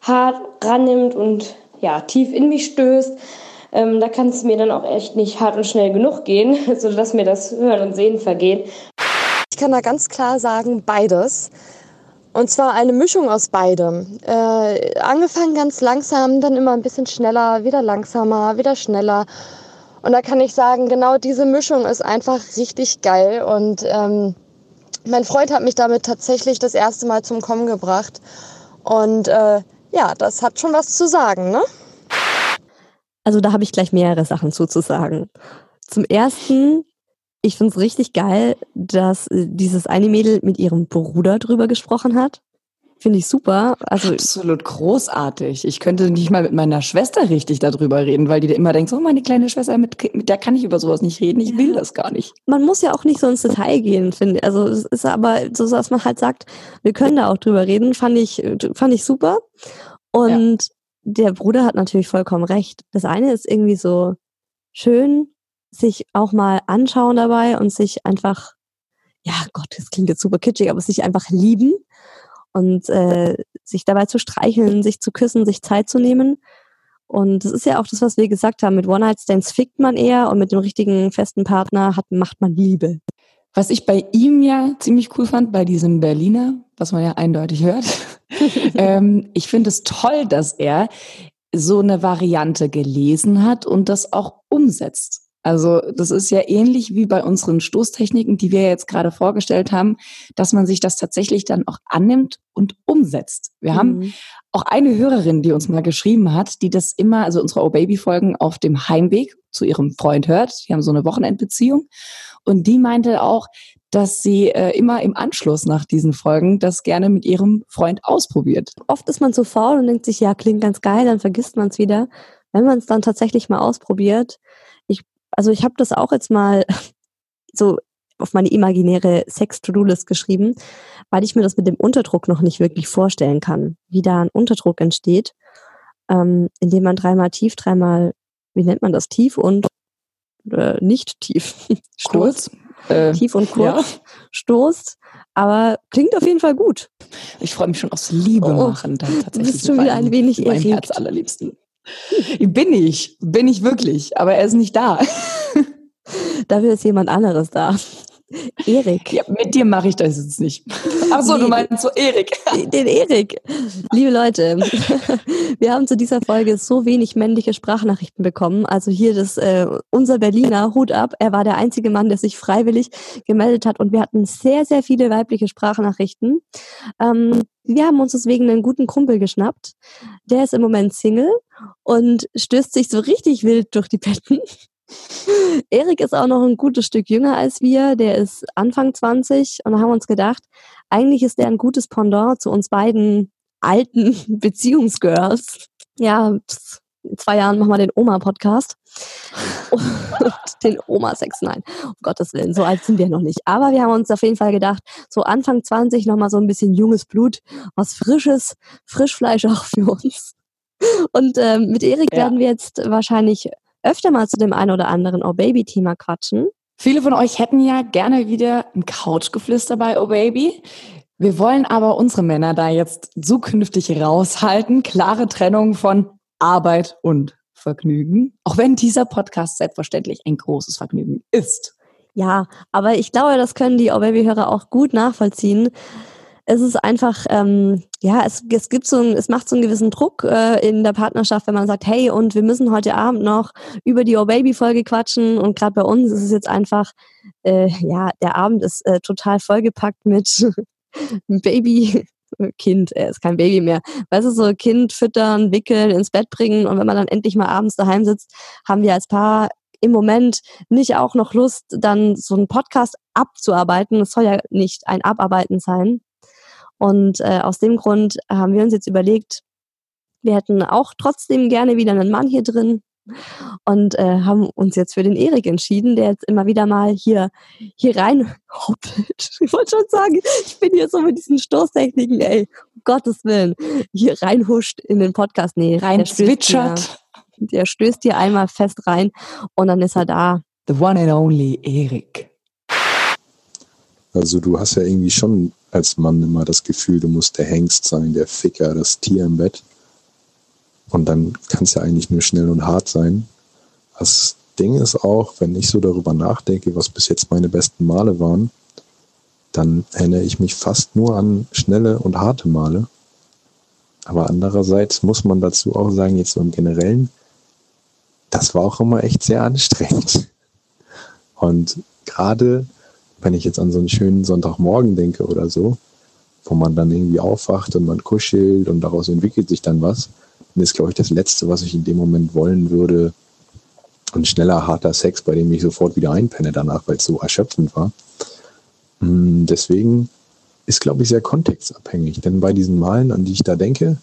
hart rannimmt und ja, tief in mich stößt. Ähm, da kann es mir dann auch echt nicht hart und schnell genug gehen, sodass mir das Hören und Sehen vergeht. Ich kann da ganz klar sagen, beides. Und zwar eine Mischung aus beidem. Äh, angefangen ganz langsam, dann immer ein bisschen schneller, wieder langsamer, wieder schneller. Und da kann ich sagen, genau diese Mischung ist einfach richtig geil. Und ähm, mein Freund hat mich damit tatsächlich das erste Mal zum Kommen gebracht. Und äh, ja, das hat schon was zu sagen, ne? Also da habe ich gleich mehrere Sachen zuzusagen. Zum ersten Ich finde es richtig geil, dass äh, dieses eine Mädel mit ihrem Bruder drüber gesprochen hat. Finde ich super. Also Absolut großartig. Ich könnte nicht mal mit meiner Schwester richtig darüber reden, weil die immer denkt, so meine kleine Schwester, mit, mit der kann ich über sowas nicht reden. Ich will das gar nicht. man muss ja auch nicht so ins Detail gehen, finde ich. Also es ist aber so, dass man halt sagt, wir können da auch drüber reden, fand ich, fand ich super. Und der Bruder hat natürlich vollkommen recht. Das eine ist irgendwie so schön, sich auch mal anschauen dabei und sich einfach, ja Gott, das klingt jetzt super kitschig, aber sich einfach lieben und äh, sich dabei zu streicheln, sich zu küssen, sich Zeit zu nehmen. Und das ist ja auch das, was wir gesagt haben. Mit One-Night-Stands fickt man eher und mit dem richtigen festen Partner hat, macht man Liebe. Was ich bei ihm ja ziemlich cool fand, bei diesem Berliner, was man ja eindeutig hört, ähm, ich finde es toll, dass er so eine Variante gelesen hat und das auch umsetzt. Also das ist ja ähnlich wie bei unseren Stoßtechniken, die wir jetzt gerade vorgestellt haben, dass man sich das tatsächlich dann auch annimmt und umsetzt. Wir Mhm. haben auch eine Hörerin, die uns mal geschrieben hat, die das immer, also unsere Oh Baby Folgen auf dem Heimweg zu ihrem Freund hört. Die haben so eine Wochenendbeziehung und die meinte auch, dass sie äh, immer im Anschluss nach diesen Folgen das gerne mit ihrem Freund ausprobiert. Oft ist man zu faul und denkt sich, ja, klingt ganz geil, dann vergisst man es wieder. Wenn man es dann tatsächlich mal ausprobiert, also ich habe das auch jetzt mal so auf meine imaginäre Sex-To-Do-List geschrieben, weil ich mir das mit dem Unterdruck noch nicht wirklich vorstellen kann, wie da ein Unterdruck entsteht, ähm, indem man dreimal tief, dreimal, wie nennt man das, tief und äh, nicht tief, Kurz. Äh, tief und kurz ja. stoßt, aber klingt auf jeden Fall gut. Ich freue mich schon aufs Liebe Oh, machen dann du tatsächlich. bist schon wieder ein wenig erregt. Herz allerliebsten. Bin ich, bin ich wirklich, aber er ist nicht da. Dafür ist jemand anderes da. Erik. Ja, mit dir mache ich das jetzt nicht. Ach so, du Nee. meinst so Erik. Den Erik. Liebe Leute, wir haben zu dieser Folge so wenig männliche Sprachnachrichten bekommen. Also hier das äh, unser Berliner Hut ab. Er war der einzige Mann, der sich freiwillig gemeldet hat und wir hatten sehr sehr viele weibliche Sprachnachrichten. Ähm, wir haben uns deswegen einen guten Kumpel geschnappt. Der ist im Moment Single und stößt sich so richtig wild durch die Betten. Erik ist auch noch ein gutes Stück jünger als wir. Der ist Anfang 20 und da haben wir uns gedacht, eigentlich ist der ein gutes Pendant zu uns beiden alten Beziehungsgirls. Ja, in zwei Jahren machen wir den Oma-Podcast. Und den Oma-Sex, nein, um Gottes Willen, so alt sind wir noch nicht. Aber wir haben uns auf jeden Fall gedacht, so Anfang 20 nochmal so ein bisschen junges Blut, was Frisches, Frischfleisch auch für uns. Und ähm, mit Erik Ja. werden wir jetzt wahrscheinlich öfter mal zu dem einen oder anderen Oh Baby-Thema quatschen. Viele von euch hätten ja gerne wieder ein Couchgeflüster bei Oh Baby. Wir wollen aber unsere Männer da jetzt zukünftig raushalten. Klare Trennung von Arbeit und Vergnügen. Auch wenn dieser Podcast selbstverständlich ein großes Vergnügen ist. Ja, aber ich glaube, das können die Oh Baby-Hörer auch gut nachvollziehen. Es ist einfach, ähm, ja, es, es gibt so ein, es macht so einen gewissen Druck äh, in der Partnerschaft, wenn man sagt, hey, und wir müssen heute Abend noch über die Oh Baby-Folge quatschen. Und gerade bei uns ist es jetzt einfach, äh, ja, der Abend ist äh, total vollgepackt mit Baby. Kind, er ist kein Baby mehr. Weißt du, so Kind füttern, wickeln, ins Bett bringen und wenn man dann endlich mal abends daheim sitzt, haben wir als Paar im Moment nicht auch noch Lust, dann so einen Podcast abzuarbeiten. Es soll ja nicht ein Abarbeiten sein. Und äh, aus dem Grund haben wir uns jetzt überlegt, wir hätten auch trotzdem gerne wieder einen Mann hier drin und äh, haben uns jetzt für den Erik entschieden, der jetzt immer wieder mal hier hier rein hoppelt. Ich wollte schon sagen, ich bin hier so mit diesen Stoßtechniken, ey, um Gottes Willen, hier reinhuscht in den Podcast. Nee, Rein der zwitschert. Der stößt hier einmal fest rein und dann ist er da. The one and only Erik. Also du hast ja irgendwie schon als Mann immer das Gefühl, du musst der Hengst sein, der Ficker, das Tier im Bett. Und dann kann es ja eigentlich nur schnell und hart sein. Das Ding ist auch, wenn ich so darüber nachdenke, was bis jetzt meine besten Male waren, dann erinnere ich mich fast nur an schnelle und harte Male. Aber andererseits muss man dazu auch sagen, jetzt so im Generellen, das war auch immer echt sehr anstrengend. Und gerade wenn ich jetzt an so einen schönen Sonntagmorgen denke oder so, wo man dann irgendwie aufwacht und man kuschelt und daraus entwickelt sich dann was, dann ist, glaube ich, das Letzte, was ich in dem Moment wollen würde, und schneller, harter Sex, bei dem ich sofort wieder einpenne danach, weil es so erschöpfend war. Mm, deswegen ist, glaube ich, sehr kontextabhängig. Denn bei diesen Malen, an die ich da denke,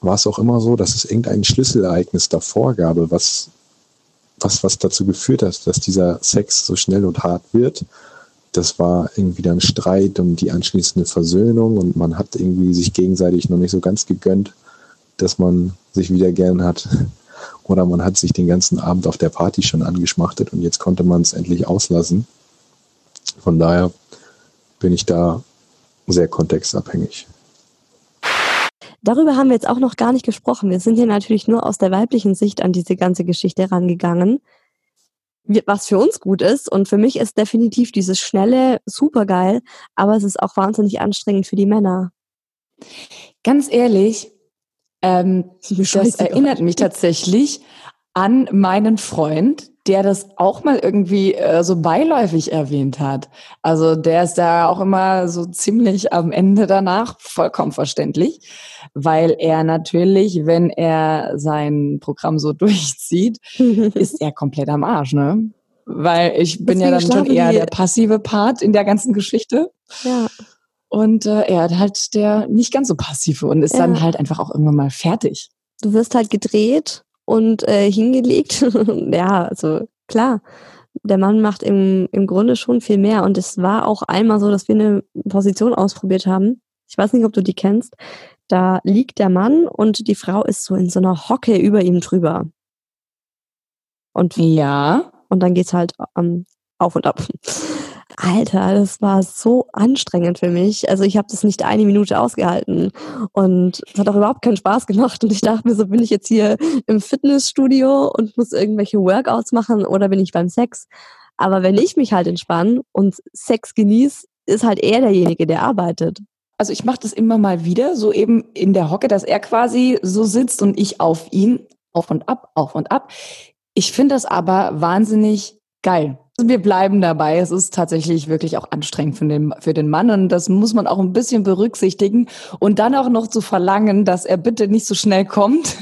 war es auch immer so, dass es irgendein Schlüsselereignis davor gab, was, was, was dazu geführt hat, dass dieser Sex so schnell und hart wird. Das war irgendwie dann Streit und die anschließende Versöhnung und man hat irgendwie sich gegenseitig noch nicht so ganz gegönnt, dass man sich wieder gern hat. Oder man hat sich den ganzen Abend auf der Party schon angeschmachtet und jetzt konnte man es endlich auslassen. Von daher bin ich da sehr kontextabhängig. Darüber haben wir jetzt auch noch gar nicht gesprochen. Wir sind hier natürlich nur aus der weiblichen Sicht an diese ganze Geschichte rangegangen. Was für uns gut ist. Und für mich ist definitiv dieses Schnelle super geil, aber es ist auch wahnsinnig anstrengend für die Männer. Ganz ehrlich, ähm, das erinnert mich tatsächlich an meinen Freund, der das auch mal irgendwie äh, so beiläufig erwähnt hat. Also der ist da auch immer so ziemlich am Ende danach, vollkommen verständlich, weil er natürlich, wenn er sein Programm so durchzieht, ist er komplett am Arsch, ne? Weil ich bin Deswegen ja dann schon eher der passive Part in der ganzen Geschichte. Ja. Und äh, er hat halt der nicht ganz so passive und ist ja. dann halt einfach auch irgendwann mal fertig. Du wirst halt gedreht und äh, hingelegt. ja, also klar, der Mann macht im, im Grunde schon viel mehr. Und es war auch einmal so, dass wir eine Position ausprobiert haben. Ich weiß nicht, ob du die kennst. Da liegt der Mann und die Frau ist so in so einer Hocke über ihm drüber. Und ja. Und dann geht's halt ähm, auf und ab. Alter, das war so anstrengend für mich. Also ich habe das nicht eine Minute ausgehalten und es hat auch überhaupt keinen Spaß gemacht. Und ich dachte mir so, bin ich jetzt hier im Fitnessstudio und muss irgendwelche Workouts machen oder bin ich beim Sex? Aber wenn ich mich halt entspanne und Sex genieße, ist halt er derjenige, der arbeitet. Also ich mache das immer mal wieder, so eben in der Hocke, dass er quasi so sitzt und ich auf ihn, auf und ab, auf und ab. Ich finde das aber wahnsinnig geil. Wir bleiben dabei. Es ist tatsächlich wirklich auch anstrengend für den, für den Mann und das muss man auch ein bisschen berücksichtigen und dann auch noch zu verlangen, dass er bitte nicht so schnell kommt.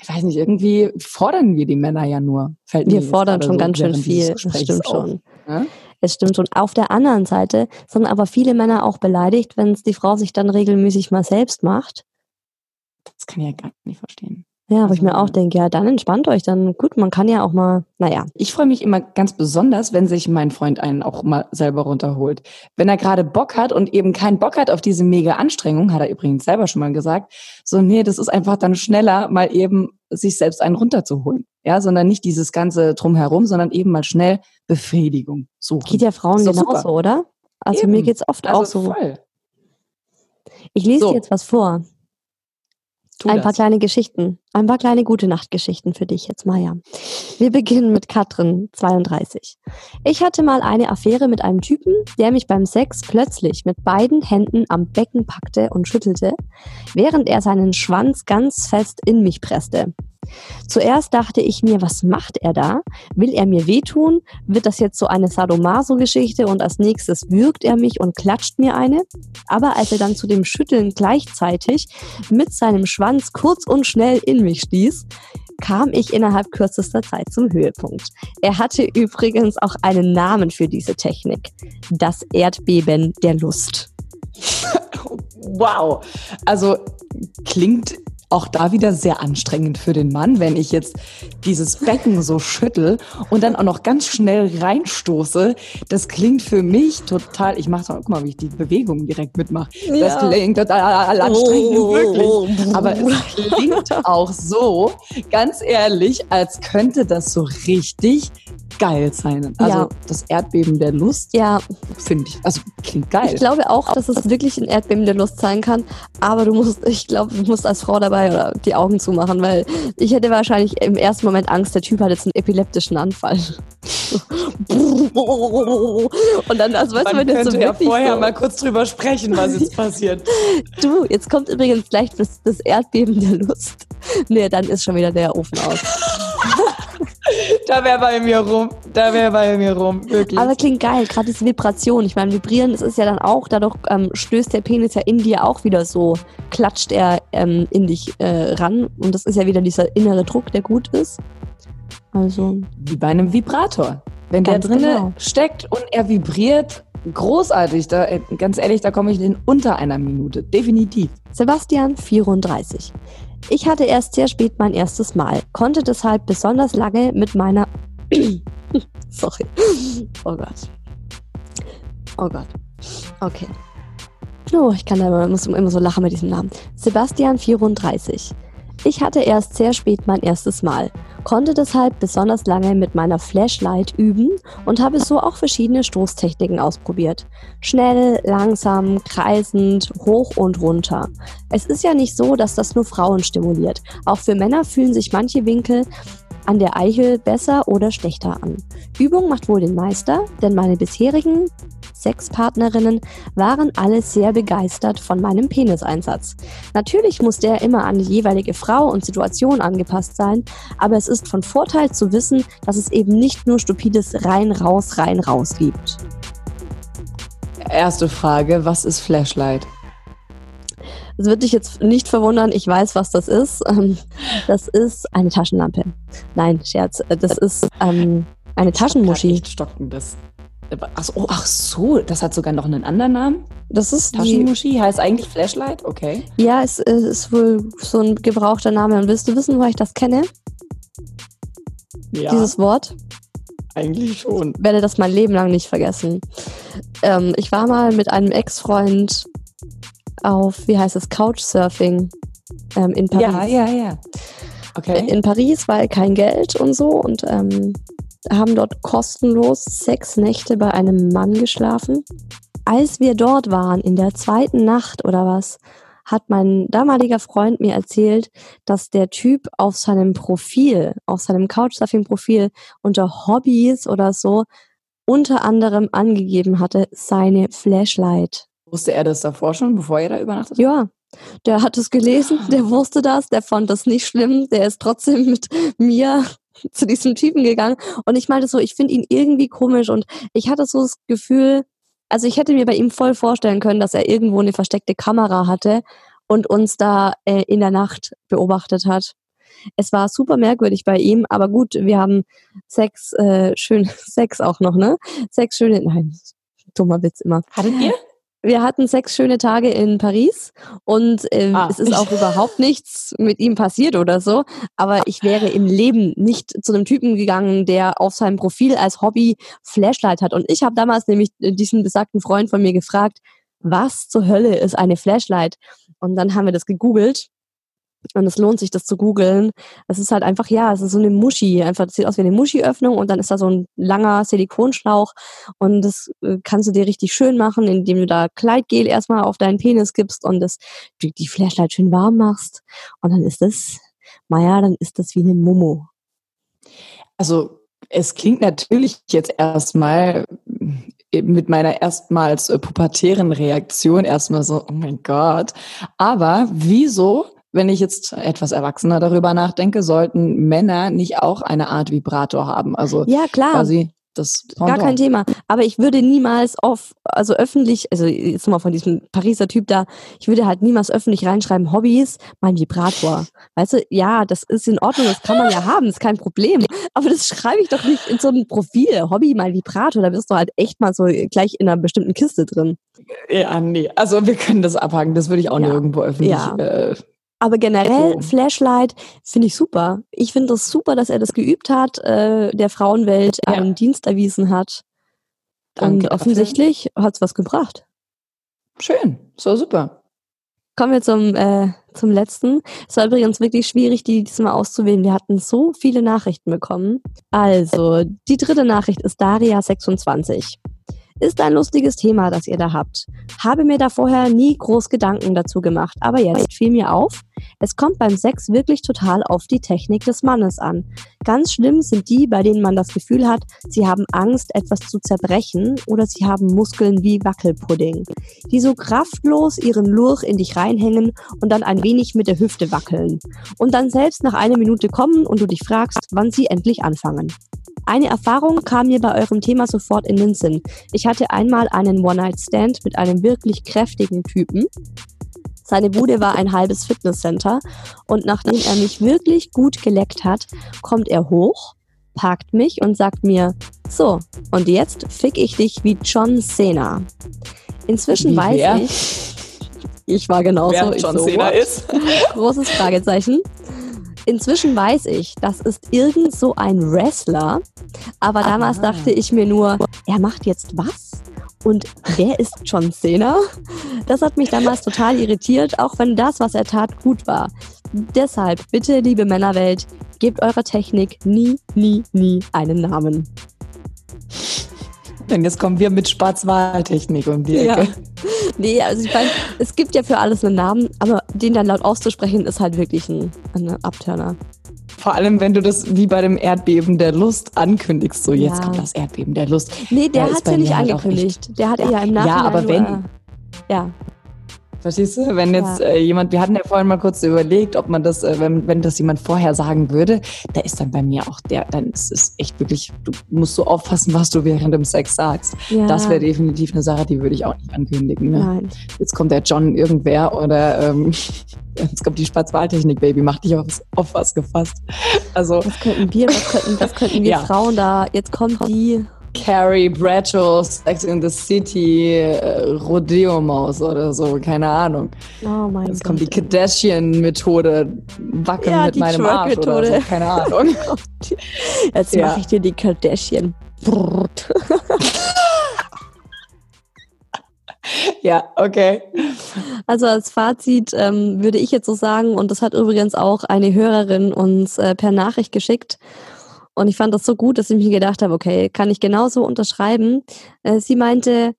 Ich weiß nicht, irgendwie fordern wir die Männer ja nur. Fällt wir fordern schon so ganz schön viel. Das stimmt schon. Ja? Es stimmt schon. Auf der anderen Seite sind aber viele Männer auch beleidigt, wenn es die Frau sich dann regelmäßig mal selbst macht. Das kann ich ja gar nicht verstehen. Ja, wo also, ich mir auch denke, ja, dann entspannt euch. Dann gut, man kann ja auch mal, naja. Ich freue mich immer ganz besonders, wenn sich mein Freund einen auch mal selber runterholt. Wenn er gerade Bock hat und eben keinen Bock hat auf diese mega Anstrengung, hat er übrigens selber schon mal gesagt, so, nee, das ist einfach dann schneller, mal eben sich selbst einen runterzuholen. Ja, sondern nicht dieses ganze Drumherum, sondern eben mal schnell Befriedigung suchen. Geht ja Frauen genauso, super. oder? Also eben. mir geht's oft also auch so. Voll. Ich lese so. dir jetzt was vor. Tu ein das. paar kleine Geschichten, ein paar kleine gute Nachtgeschichten für dich jetzt, Maja. Wir beginnen mit Katrin, 32. Ich hatte mal eine Affäre mit einem Typen, der mich beim Sex plötzlich mit beiden Händen am Becken packte und schüttelte, während er seinen Schwanz ganz fest in mich presste. Zuerst dachte ich mir, was macht er da? Will er mir wehtun? Wird das jetzt so eine Sadomaso-Geschichte und als nächstes würgt er mich und klatscht mir eine? Aber als er dann zu dem Schütteln gleichzeitig mit seinem Schwanz kurz und schnell in mich stieß, kam ich innerhalb kürzester Zeit zum Höhepunkt. Er hatte übrigens auch einen Namen für diese Technik. Das Erdbeben der Lust. wow. Also klingt auch da wieder sehr anstrengend für den Mann, wenn ich jetzt dieses Becken so schüttel und dann auch noch ganz schnell reinstoße. Das klingt für mich total, ich mache guck mal, wie ich die Bewegung direkt mitmache. Ja. Das klingt total anstrengend, oh. wirklich. Aber es klingt auch so, ganz ehrlich, als könnte das so richtig geil sein. Also ja. das Erdbeben der Lust, ja. finde ich, also klingt geil. Ich glaube auch, dass es wirklich ein Erdbeben der Lust sein kann, aber du musst, ich glaube, du musst als Frau dabei oder die Augen zumachen, weil ich hätte wahrscheinlich im ersten Moment Angst, der Typ hat jetzt einen epileptischen Anfall. Und dann, also weißt Man du, wenn jetzt so ja vorher so mal kurz drüber sprechen, was jetzt passiert. Du, jetzt kommt übrigens gleich das, das Erdbeben der Lust. Nee, dann ist schon wieder der Ofen aus. da wäre bei mir rum. Da wäre bei mir rum. Wirklich. Aber klingt geil, gerade diese Vibration. Ich meine, vibrieren, das ist ja dann auch, dadurch ähm, stößt der Penis ja in dir auch wieder so, klatscht er ähm, in dich äh, ran. Und das ist ja wieder dieser innere Druck, der gut ist. Also. Wie bei einem Vibrator. Wenn der Ganz drinne genau. steckt und er vibriert, großartig. Da, äh, ganz ehrlich, da komme ich in unter einer Minute. Definitiv. Sebastian, 34. Ich hatte erst sehr spät mein erstes Mal, konnte deshalb besonders lange mit meiner. Sorry. Oh Gott. Oh Gott. Okay. Oh, ich kann da immer, muss immer so lachen mit diesem Namen. Sebastian, 34. Ich hatte erst sehr spät mein erstes Mal, konnte deshalb besonders lange mit meiner Flashlight üben und habe so auch verschiedene Stoßtechniken ausprobiert. Schnell, langsam, kreisend, hoch und runter. Es ist ja nicht so, dass das nur Frauen stimuliert. Auch für Männer fühlen sich manche Winkel an der Eichel besser oder schlechter an. Übung macht wohl den Meister, denn meine bisherigen Sexpartnerinnen waren alle sehr begeistert von meinem Peniseinsatz. Natürlich muss der immer an die jeweilige Frau und Situation angepasst sein, aber es ist von Vorteil zu wissen, dass es eben nicht nur stupides rein raus rein raus gibt. Erste Frage, was ist Flashlight? Es wird dich jetzt nicht verwundern, ich weiß, was das ist. Ähm, Das ist eine Taschenlampe. Nein, Scherz. Äh, Das ist ähm, eine Taschenmuschi. Echt stockendes. Ach so, oh, ach so, das hat sogar noch einen anderen Namen. Das ist die, Taschenmuschi heißt eigentlich Flashlight, okay. ja, es es ist wohl so ein gebrauchter Name. Und willst du wissen, woher ich das kenne? Ja, Dieses Wort? eigentlich schon. werde das mein Leben lang nicht vergessen. Ähm, ich war mal mit einem Ex-Freund auf, wie heißt es, Couchsurfing ähm, in Paris. Ja, ja, ja. Okay. In Paris, weil kein Geld und so und ähm, haben dort kostenlos sechs Nächte bei einem Mann geschlafen. Als wir dort waren, in der zweiten Nacht oder was, hat mein damaliger Freund mir erzählt, dass der Typ auf seinem Profil, auf seinem Couchsurfing-Profil unter Hobbys oder so unter anderem angegeben hatte, seine Flashlight. Wusste er das davor schon, bevor er da übernachtet? Ja, der hat es gelesen, der wusste das, der fand das nicht schlimm, der ist trotzdem mit mir zu diesem Typen gegangen. Und ich meinte so, ich finde ihn irgendwie komisch und ich hatte so das Gefühl, also ich hätte mir bei ihm voll vorstellen können, dass er irgendwo eine versteckte Kamera hatte und uns da äh, in der Nacht beobachtet hat. Es war super merkwürdig bei ihm, aber gut, wir haben Sex, äh, schön Sex auch noch, ne? Sex schöne, nein, dummer Witz immer. Hattet ihr? Wir hatten sechs schöne Tage in Paris und äh, Ah. es ist auch überhaupt nichts mit ihm passiert oder so. Aber ich wäre im Leben nicht zu einem Typen gegangen, der auf seinem Profil als Hobby Flashlight hat. Und ich habe damals nämlich äh, diesen besagten Freund von mir gefragt, was zur Hölle ist eine Flashlight? Und dann haben wir das gegoogelt. Und es lohnt sich, das zu googeln. Es ist halt einfach, ja, es ist so eine Muschi. Einfach, das sieht aus wie eine Muschi-Öffnung und dann ist da so ein langer Silikonschlauch. Und das äh, kannst du dir richtig schön machen, indem du da Kleidgel erstmal auf deinen Penis gibst und das, die, die Flashlight schön warm machst. Und dann ist das, naja, dann ist das wie eine Momo. Also es klingt natürlich jetzt erstmal äh, mit meiner erstmals äh, pubertären Reaktion erstmal so, oh mein Gott. Aber wieso, wenn ich jetzt etwas erwachsener darüber nachdenke, sollten Männer nicht auch eine Art Vibrator haben? Also Ja, klar. quasi das Gar kein Pendant. Thema. Aber ich würde niemals auf, also öffentlich, also jetzt mal von diesem Pariser Typ da, ich würde halt niemals öffentlich reinschreiben, Hobbys, mein Vibrator. Weißt du, ja, das ist in Ordnung, das kann man ja haben, ist kein Problem. Aber das schreibe ich doch nicht in so ein Profil, Hobby, mein Vibrator, da bist du halt echt mal so gleich in einer bestimmten Kiste drin. Ja, nee. Also wir können das abhaken. Das würde ich auch Ja. nirgendwo öffentlich. Ja. Äh, Aber generell. Flashlight finde ich super. Ich finde das super, dass er das geübt hat, äh, der Frauenwelt Ja. einen Dienst erwiesen hat. Danke Und offensichtlich hat's was gebracht. schön. So super. Kommen wir zum, äh, zum letzten. Es war übrigens wirklich schwierig, die diesmal auszuwählen. Wir hatten so viele Nachrichten bekommen. Also, die dritte Nachricht ist Daria26. Ist ein lustiges Thema, das ihr da habt. Habe mir da vorher nie groß Gedanken dazu gemacht, aber jetzt fiel mir auf, es kommt beim Sex wirklich total auf die Technik des Mannes an. Ganz schlimm sind die, bei denen man das Gefühl hat, sie haben Angst, etwas zu zerbrechen oder sie haben Muskeln wie Wackelpudding, die so kraftlos ihren Lurch in dich reinhängen und dann ein wenig mit der Hüfte wackeln. Und dann selbst nach einer Minute kommen und du dich fragst, wann sie endlich anfangen. Eine Erfahrung kam mir bei eurem Thema sofort in den Sinn. Ich hatte einmal einen One-Night-Stand mit einem wirklich kräftigen Typen. Seine Bude war ein halbes Fitnesscenter und nachdem er mich wirklich gut geleckt hat, kommt er hoch, packt mich und sagt mir, so, und jetzt fick ich dich wie John Cena. Inzwischen Wie weiß wer? ich, ich war genauso. Wer John so, Cena ist. Großes Fragezeichen. Inzwischen weiß ich, das ist irgend so ein Wrestler, aber damals Aha. dachte ich mir nur, er macht jetzt was? Und wer ist John Cena? Das hat mich damals total irritiert, auch wenn das, was er tat, gut war. Deshalb, bitte, liebe Männerwelt, gebt eurer Technik nie, nie, nie einen Namen. Denn jetzt kommen wir mit Schwarzwahltechnik um die Ecke. Ja. Nee, also ich meine, es gibt ja für alles einen Namen, aber den dann laut auszusprechen, ist halt wirklich ein, ein Abturner. Vor allem, wenn du das wie bei dem Erdbeben der Lust ankündigst. So, jetzt Ja. kommt das Erdbeben der Lust. Nee, der Ja, hat bei ja nicht halt angekündigt. Der hat Ja. ja im Ja, Nachhinein aber nur, wenn- Ja, Verstehst du? Wenn jetzt Ja. äh, jemand, wir hatten ja vorhin mal kurz überlegt, ob man das, äh, wenn, wenn das jemand vorher sagen würde, da ist dann bei mir auch der, dann ist es echt wirklich, du musst so aufpassen, was du während dem Sex sagst. ja. Das wäre definitiv eine Sache, die würde ich auch nicht ankündigen. Ne? Nein. Jetzt kommt der John irgendwer oder ähm, jetzt kommt die Schwarzwahltechnik, Baby, mach dich auf, auf was gefasst. Also Was könnten wir, was könnten, was könnten wir Ja. Frauen da? Jetzt kommt die. Carrie Bradshaw, Sex in the City, äh, Rodeo-Maus oder so, keine Ahnung. Oh mein Jetzt Gott. kommt die Kardashian-Methode, wackeln Ja, mit meinem Arsch oder so, keine Ahnung. Jetzt Ja. mache ich dir die Kardashian. Ja, okay. Also als Fazit ähm, würde ich jetzt so sagen, und das hat übrigens auch eine Hörerin uns äh, per Nachricht geschickt. Und ich fand das so gut, dass ich mir gedacht habe, okay, kann ich genauso unterschreiben. Äh, sie meinte,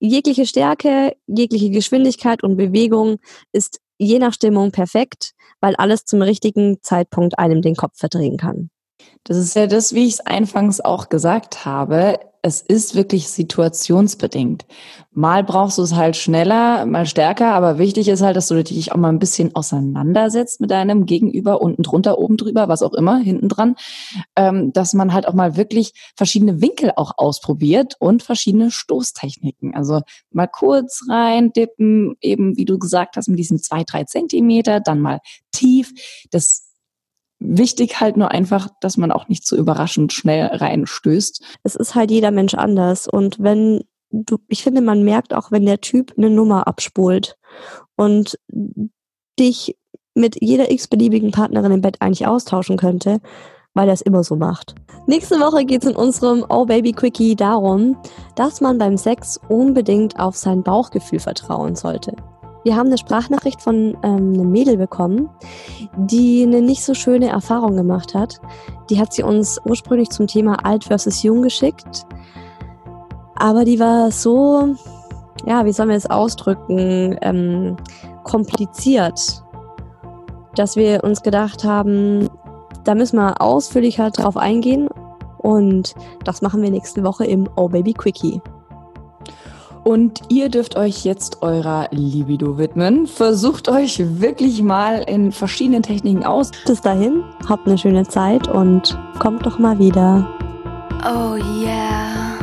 jegliche Stärke, jegliche Geschwindigkeit und Bewegung ist je nach Stimmung perfekt, weil alles zum richtigen Zeitpunkt einem den Kopf verdrehen kann. Das ist ja das, wie ich es anfangs auch gesagt habe. Es ist wirklich situationsbedingt. Mal brauchst du es halt schneller, mal stärker, aber wichtig ist halt, dass du dich auch mal ein bisschen auseinandersetzt mit deinem Gegenüber, unten drunter, oben drüber, was auch immer, hinten dran, ähm, dass man halt auch mal wirklich verschiedene Winkel auch ausprobiert und verschiedene Stoßtechniken. Also mal kurz rein dippen, eben wie du gesagt hast, mit diesen zwei, drei Zentimeter, dann mal tief. Das Wichtig halt nur einfach, dass man auch nicht so überraschend schnell reinstößt. Es ist halt jeder Mensch anders. Und wenn du, ich finde, man merkt auch, wenn der Typ eine Nummer abspult und dich mit jeder x-beliebigen Partnerin im Bett eigentlich austauschen könnte, weil er es immer so macht. Nächste Woche geht es in unserem Oh Baby Quickie darum, dass man beim Sex unbedingt auf sein Bauchgefühl vertrauen sollte. Wir haben eine Sprachnachricht von ähm, einem Mädel bekommen, die eine nicht so schöne Erfahrung gemacht hat. Die hat sie uns ursprünglich zum Thema alt versus jung geschickt. Aber die war so, ja, wie sollen wir es ausdrücken, ähm, kompliziert, dass wir uns gedacht haben, da müssen wir ausführlicher drauf eingehen. Und das machen wir nächste Woche im Oh Baby Quickie. Und ihr dürft euch jetzt eurer Libido widmen. Versucht euch wirklich mal in verschiedenen Techniken aus. Bis dahin, habt eine schöne Zeit und kommt doch mal wieder. Oh yeah.